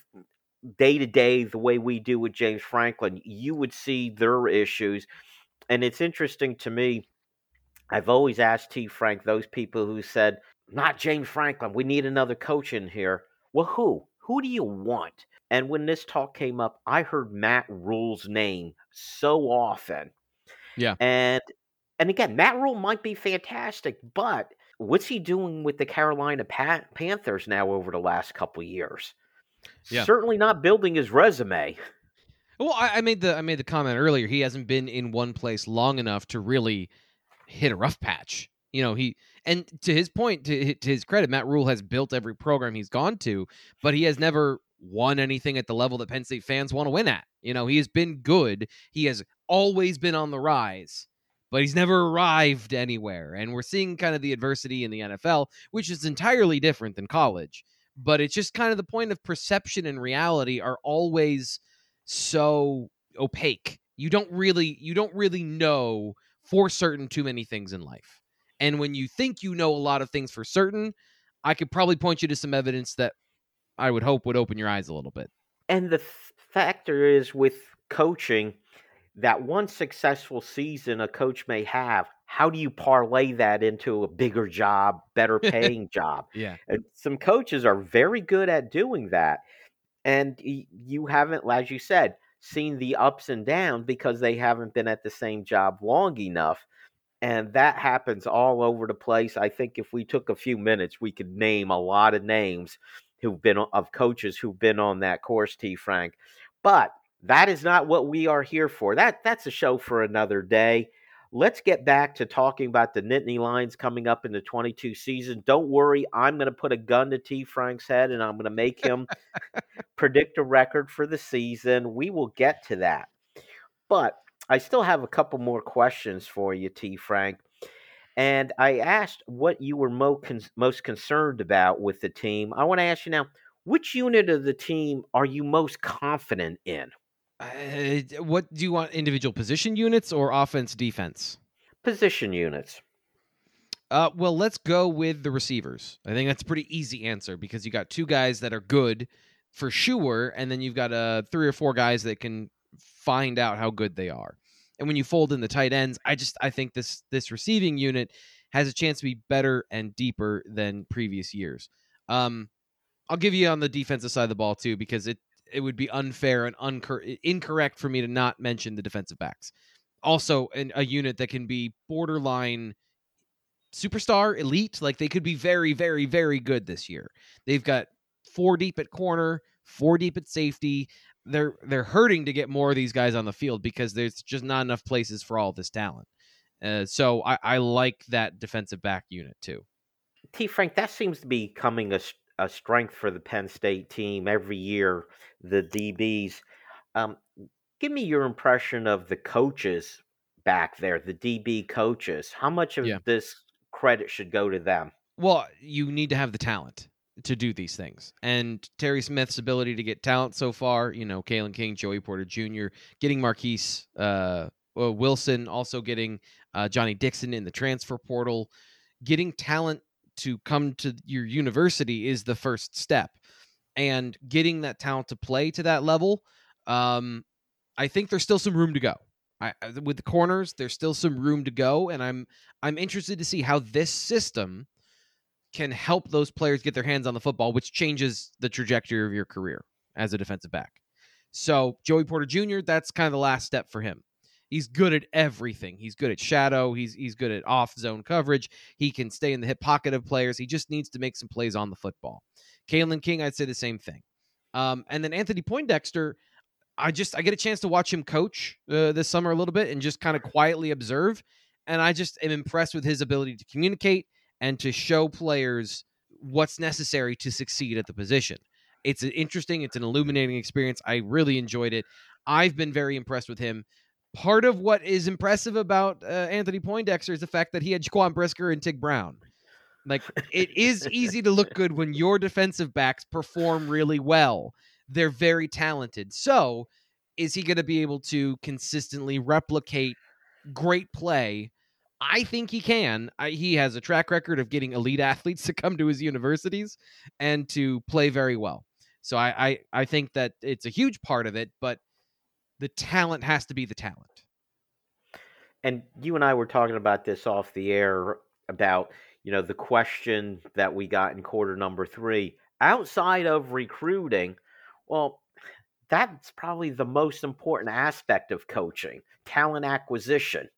day to day the way we do with James Franklin, you would see their issues. And it's interesting to me. I've always asked T. Frank those people who said, "Not James Franklin. We need another coach in here." Well, who? Who do you want? And when this talk came up, I heard Matt Rhule's name so often. Yeah. And and again, Matt Rhule might be fantastic, but what's he doing with the Carolina Panthers now over the last couple years? Yeah. Certainly not building his resume. Well, I, I, made the I made the comment earlier. He hasn't been in one place long enough to really hit a rough patch. You know, he and to his point, to, to his credit, Matt Rhule has built every program he's gone to, but he has never won anything at the level that Penn State fans want to win at. You know, he has been good. He has always been on the rise, but he's never arrived anywhere. And we're seeing kind of the adversity in the NFL, which is entirely different than college. But it's just kind of the point of perception and reality are always so opaque. You don't really you don't really know for certain too many things in life. And when you think you know a lot of things for certain, I could probably point you to some evidence that I would hope would open your eyes a little bit. And the factor is with coaching that one successful season a coach may have, how do you parlay that into a bigger job, better paying job? Yeah. And some coaches are very good at doing that. And you haven't, as you said, seen the ups and downs because they haven't been at the same job long enough. And that happens all over the place. I think if we took a few minutes, we could name a lot of names who've been of coaches who've been on that course, T. Frank. But that is not what we are here for. That that's a show for another day. let's get back to talking about the Nittany Lions coming up in the 22 season. Don't worry, I'm going to put a gun to T. Frank's head and I'm going to make him predict a record for the season. We will get to that. But I still have a couple more questions for you, T. Frank. And I asked what you were mo- con- most concerned about with the team. I want to ask you now, which unit of the team are you most confident in? Uh, what do you want? Individual position units or offense defense? Position units. Uh, well, let's go with the receivers. I think that's a pretty easy answer because you got two guys that are good for sure, and then you've got uh, three or four guys that can find out how good they are. And when you fold in the tight ends, I just I think this this receiving unit has a chance to be better and deeper than previous years. Um, I'll give you on the defensive side of the ball too because it it would be unfair and uncor- incorrect for me to not mention the defensive backs. Also, an, a unit that can be borderline superstar elite. Like they could be very, very, very good this year. They've got four deep at corner, four deep at safety. They're they're hurting to get more of these guys on the field because there's just not enough places for all this talent. Uh, so I, I like that defensive back unit too. T. Frank, that seems to be coming a a strength for the Penn State team every year, the DBs. Um, give me your impression of the coaches back there, the DB coaches. How much of yeah. this credit should go to them? Well, you need to have the talent to do these things. And Terry Smith's ability to get talent so far, you know, Kalen King, Joey Porter Jr., getting Marquis uh, Wilson, also getting uh, Johnny Dixon in the transfer portal, getting talent to come to your university is the first step and getting that talent to play to that level um, i think there's still some room to go I, with the corners there's still some room to go and i'm i'm interested to see how this system can help those players get their hands on the football which changes the trajectory of your career as a defensive back so joey porter jr that's kind of the last step for him He's good at everything. He's good at shadow. He's he's good at off zone coverage. He can stay in the hip pocket of players. He just needs to make some plays on the football. Kalen King, I'd say the same thing. Um, and then Anthony Poindexter, I just I get a chance to watch him coach uh, this summer a little bit and just kind of quietly observe. And I just am impressed with his ability to communicate and to show players what's necessary to succeed at the position. It's an interesting, it's an illuminating experience. I really enjoyed it. I've been very impressed with him part of what is impressive about uh, Anthony Poindexter is the fact that he had Jaquan Brisker and Tig Brown. Like it is easy to look good when your defensive backs perform really well. They're very talented. So, is he going to be able to consistently replicate great play? I think he can. I, he has a track record of getting elite athletes to come to his universities and to play very well. So I, I, I think that it's a huge part of it, but the talent has to be the talent. And you and I were talking about this off the air about, you know, the question that we got in quarter number three. Outside of recruiting, well, that's probably the most important aspect of coaching talent acquisition.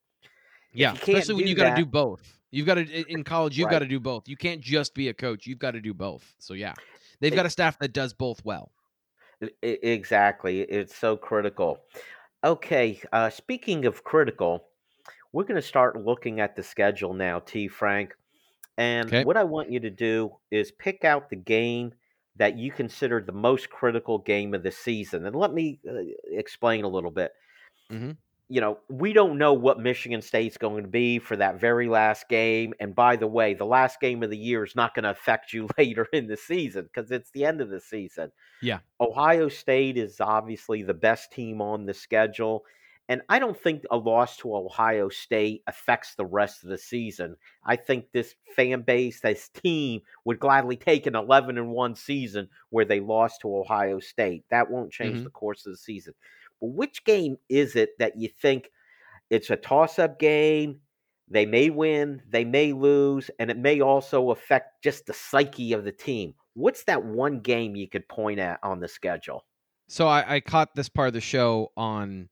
Yeah, especially when you got to do both. You've got to in college. You've right. got to do both. You can't just be a coach. You've got to do both. So yeah, they've got a staff that does both well. Exactly. It's so critical. Okay. Uh, speaking of critical, we're going to start looking at the schedule now, T. Frank. And okay. what I want you to do is pick out the game that you consider the most critical game of the season. And let me uh, explain a little bit. Mm-hmm you know, we don't know what Michigan State's going to be for that very last game. And by the way, the last game of the year is not going to affect you later in the season because it's the end of the season. Yeah. Ohio State is obviously the best team on the schedule. And I don't think a loss to Ohio State affects the rest of the season. I think this fan base, this team would gladly take an 11 and 1 season where they lost to Ohio State. That won't change mm-hmm. the course of the season. Which game is it that you think it's a toss up game? They may win, they may lose, and it may also affect just the psyche of the team. What's that one game you could point at on the schedule? So I, I caught this part of the show on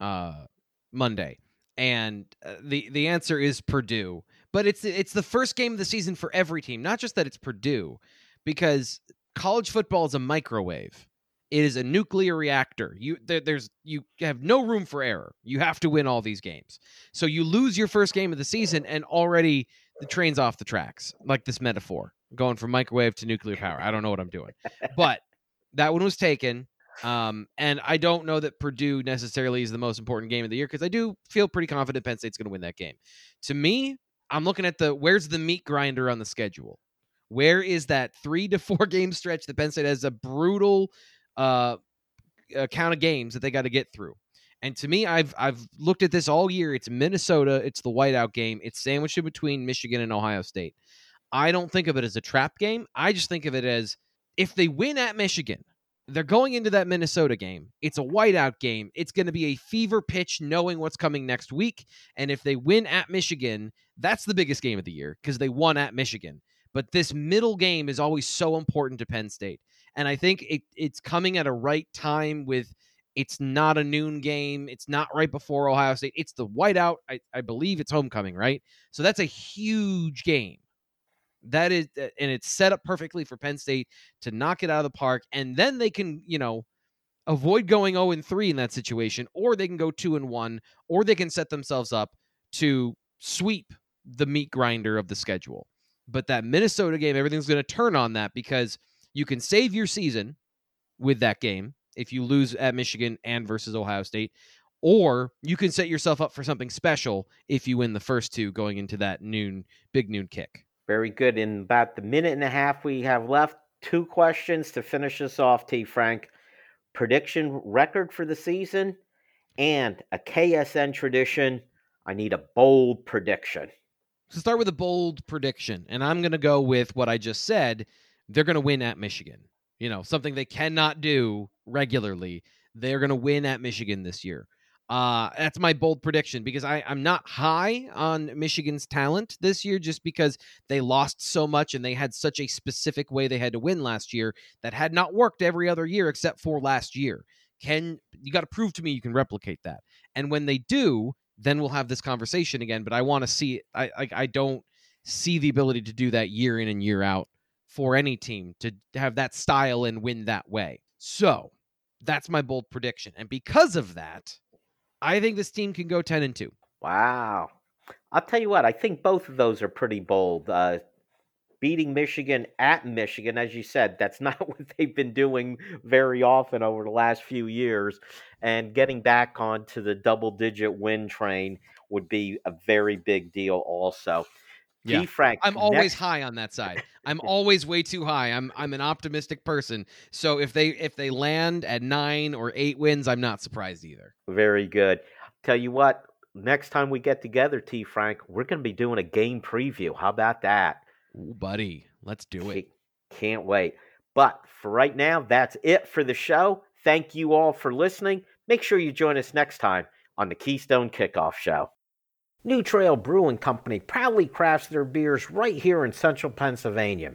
uh, Monday, and uh, the the answer is Purdue. But it's it's the first game of the season for every team, not just that it's Purdue, because college football is a microwave It is a nuclear reactor. You there, there's you have no room for error. You have to win all these games. So you lose your first game of the season, and already the train's off the tracks. Like this metaphor, going from microwave to nuclear power. I don't know what I'm doing, but that one was taken. Um, and I don't know that Purdue necessarily is the most important game of the year because I do feel pretty confident Penn State's going to win that game. To me, I'm looking at the where's the meat grinder on the schedule. Where is that three to four game stretch that Penn State has a brutal uh, count of games that they got to get through? And to me, I've I've looked at this all year. It's Minnesota. It's the whiteout game. It's sandwiched in between Michigan and Ohio State. I don't think of it as a trap game. I just think of it as if they win at Michigan, they're going into that Minnesota game. It's a whiteout game. It's going to be a fever pitch knowing what's coming next week. And if they win at Michigan, that's the biggest game of the year because they won at Michigan. But this middle game is always so important to Penn State. And I think it, it's coming at a right time with it's not a noon game. It's not right before Ohio State. It's the whiteout. I, I believe it's homecoming, right? So that's a huge game. That is, uh, and it's set up perfectly for Penn State to knock it out of the park, and then they can, you know, avoid going 0 and 3 in that situation, or they can go 2 and 1, or they can set themselves up to sweep the meat grinder of the schedule. But that Minnesota game, everything's going to turn on that because you can save your season with that game if you lose at Michigan and versus Ohio State, or you can set yourself up for something special if you win the first two going into that noon big noon kick. Very good. In about the minute and a half we have left, two questions to finish us off, T. Frank. Prediction record for the season and a KSN tradition. I need a bold prediction. So start with a bold prediction, and I'm going to go with what I just said. They're going to win at Michigan. You know, something they cannot do regularly. They're going to win at Michigan this year. Uh, that's my bold prediction because I, I'm not high on Michigan's talent this year just because they lost so much and they had such a specific way they had to win last year that had not worked every other year except for last year. Can you got to prove to me you can replicate that? And when they do, then we'll have this conversation again. But I want to see. I, I I don't see the ability to do that year in and year out for any team to have that style and win that way. So that's my bold prediction. And because of that, I think this team can go 10 and 2. Wow. I'll tell you what, I think both of those are pretty bold. Uh, beating Michigan at Michigan, as you said, that's not what they've been doing very often over the last few years. And getting back onto the double digit win train would be a very big deal, also. Yeah. T. Frank, I'm always next- high on that side. I'm always way too high. I'm I'm an optimistic person. So if they if they land at 9 or 8 wins, I'm not surprised either. Very good. Tell you what, next time we get together, T. Frank, we're going to be doing a game preview. How about that? Ooh, buddy, let's do it. Can't wait. But for right now, that's it for the show. Thank you all for listening. Make sure you join us next time on the Keystone Kickoff Show. New Trail Brewing Company proudly crafts their beers right here in central Pennsylvania.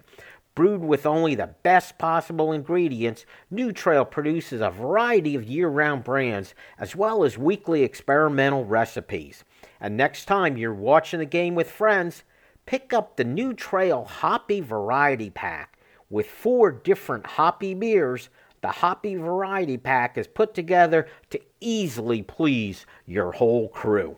Brewed with only the best possible ingredients, New Trail produces a variety of year round brands as well as weekly experimental recipes. And next time you're watching the game with friends, pick up the New Trail Hoppy Variety Pack. With four different hoppy beers, the Hoppy Variety Pack is put together to easily please your whole crew.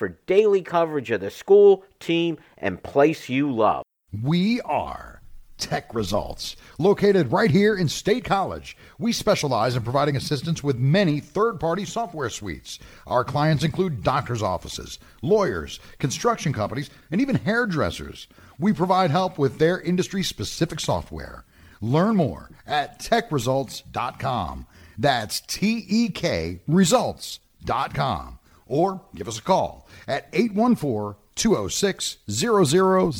for daily coverage of the school, team, and place you love. We are Tech Results. Located right here in State College, we specialize in providing assistance with many third party software suites. Our clients include doctor's offices, lawyers, construction companies, and even hairdressers. We provide help with their industry specific software. Learn more at techresults.com. That's T E K results.com. Or give us a call at 814 206 0000.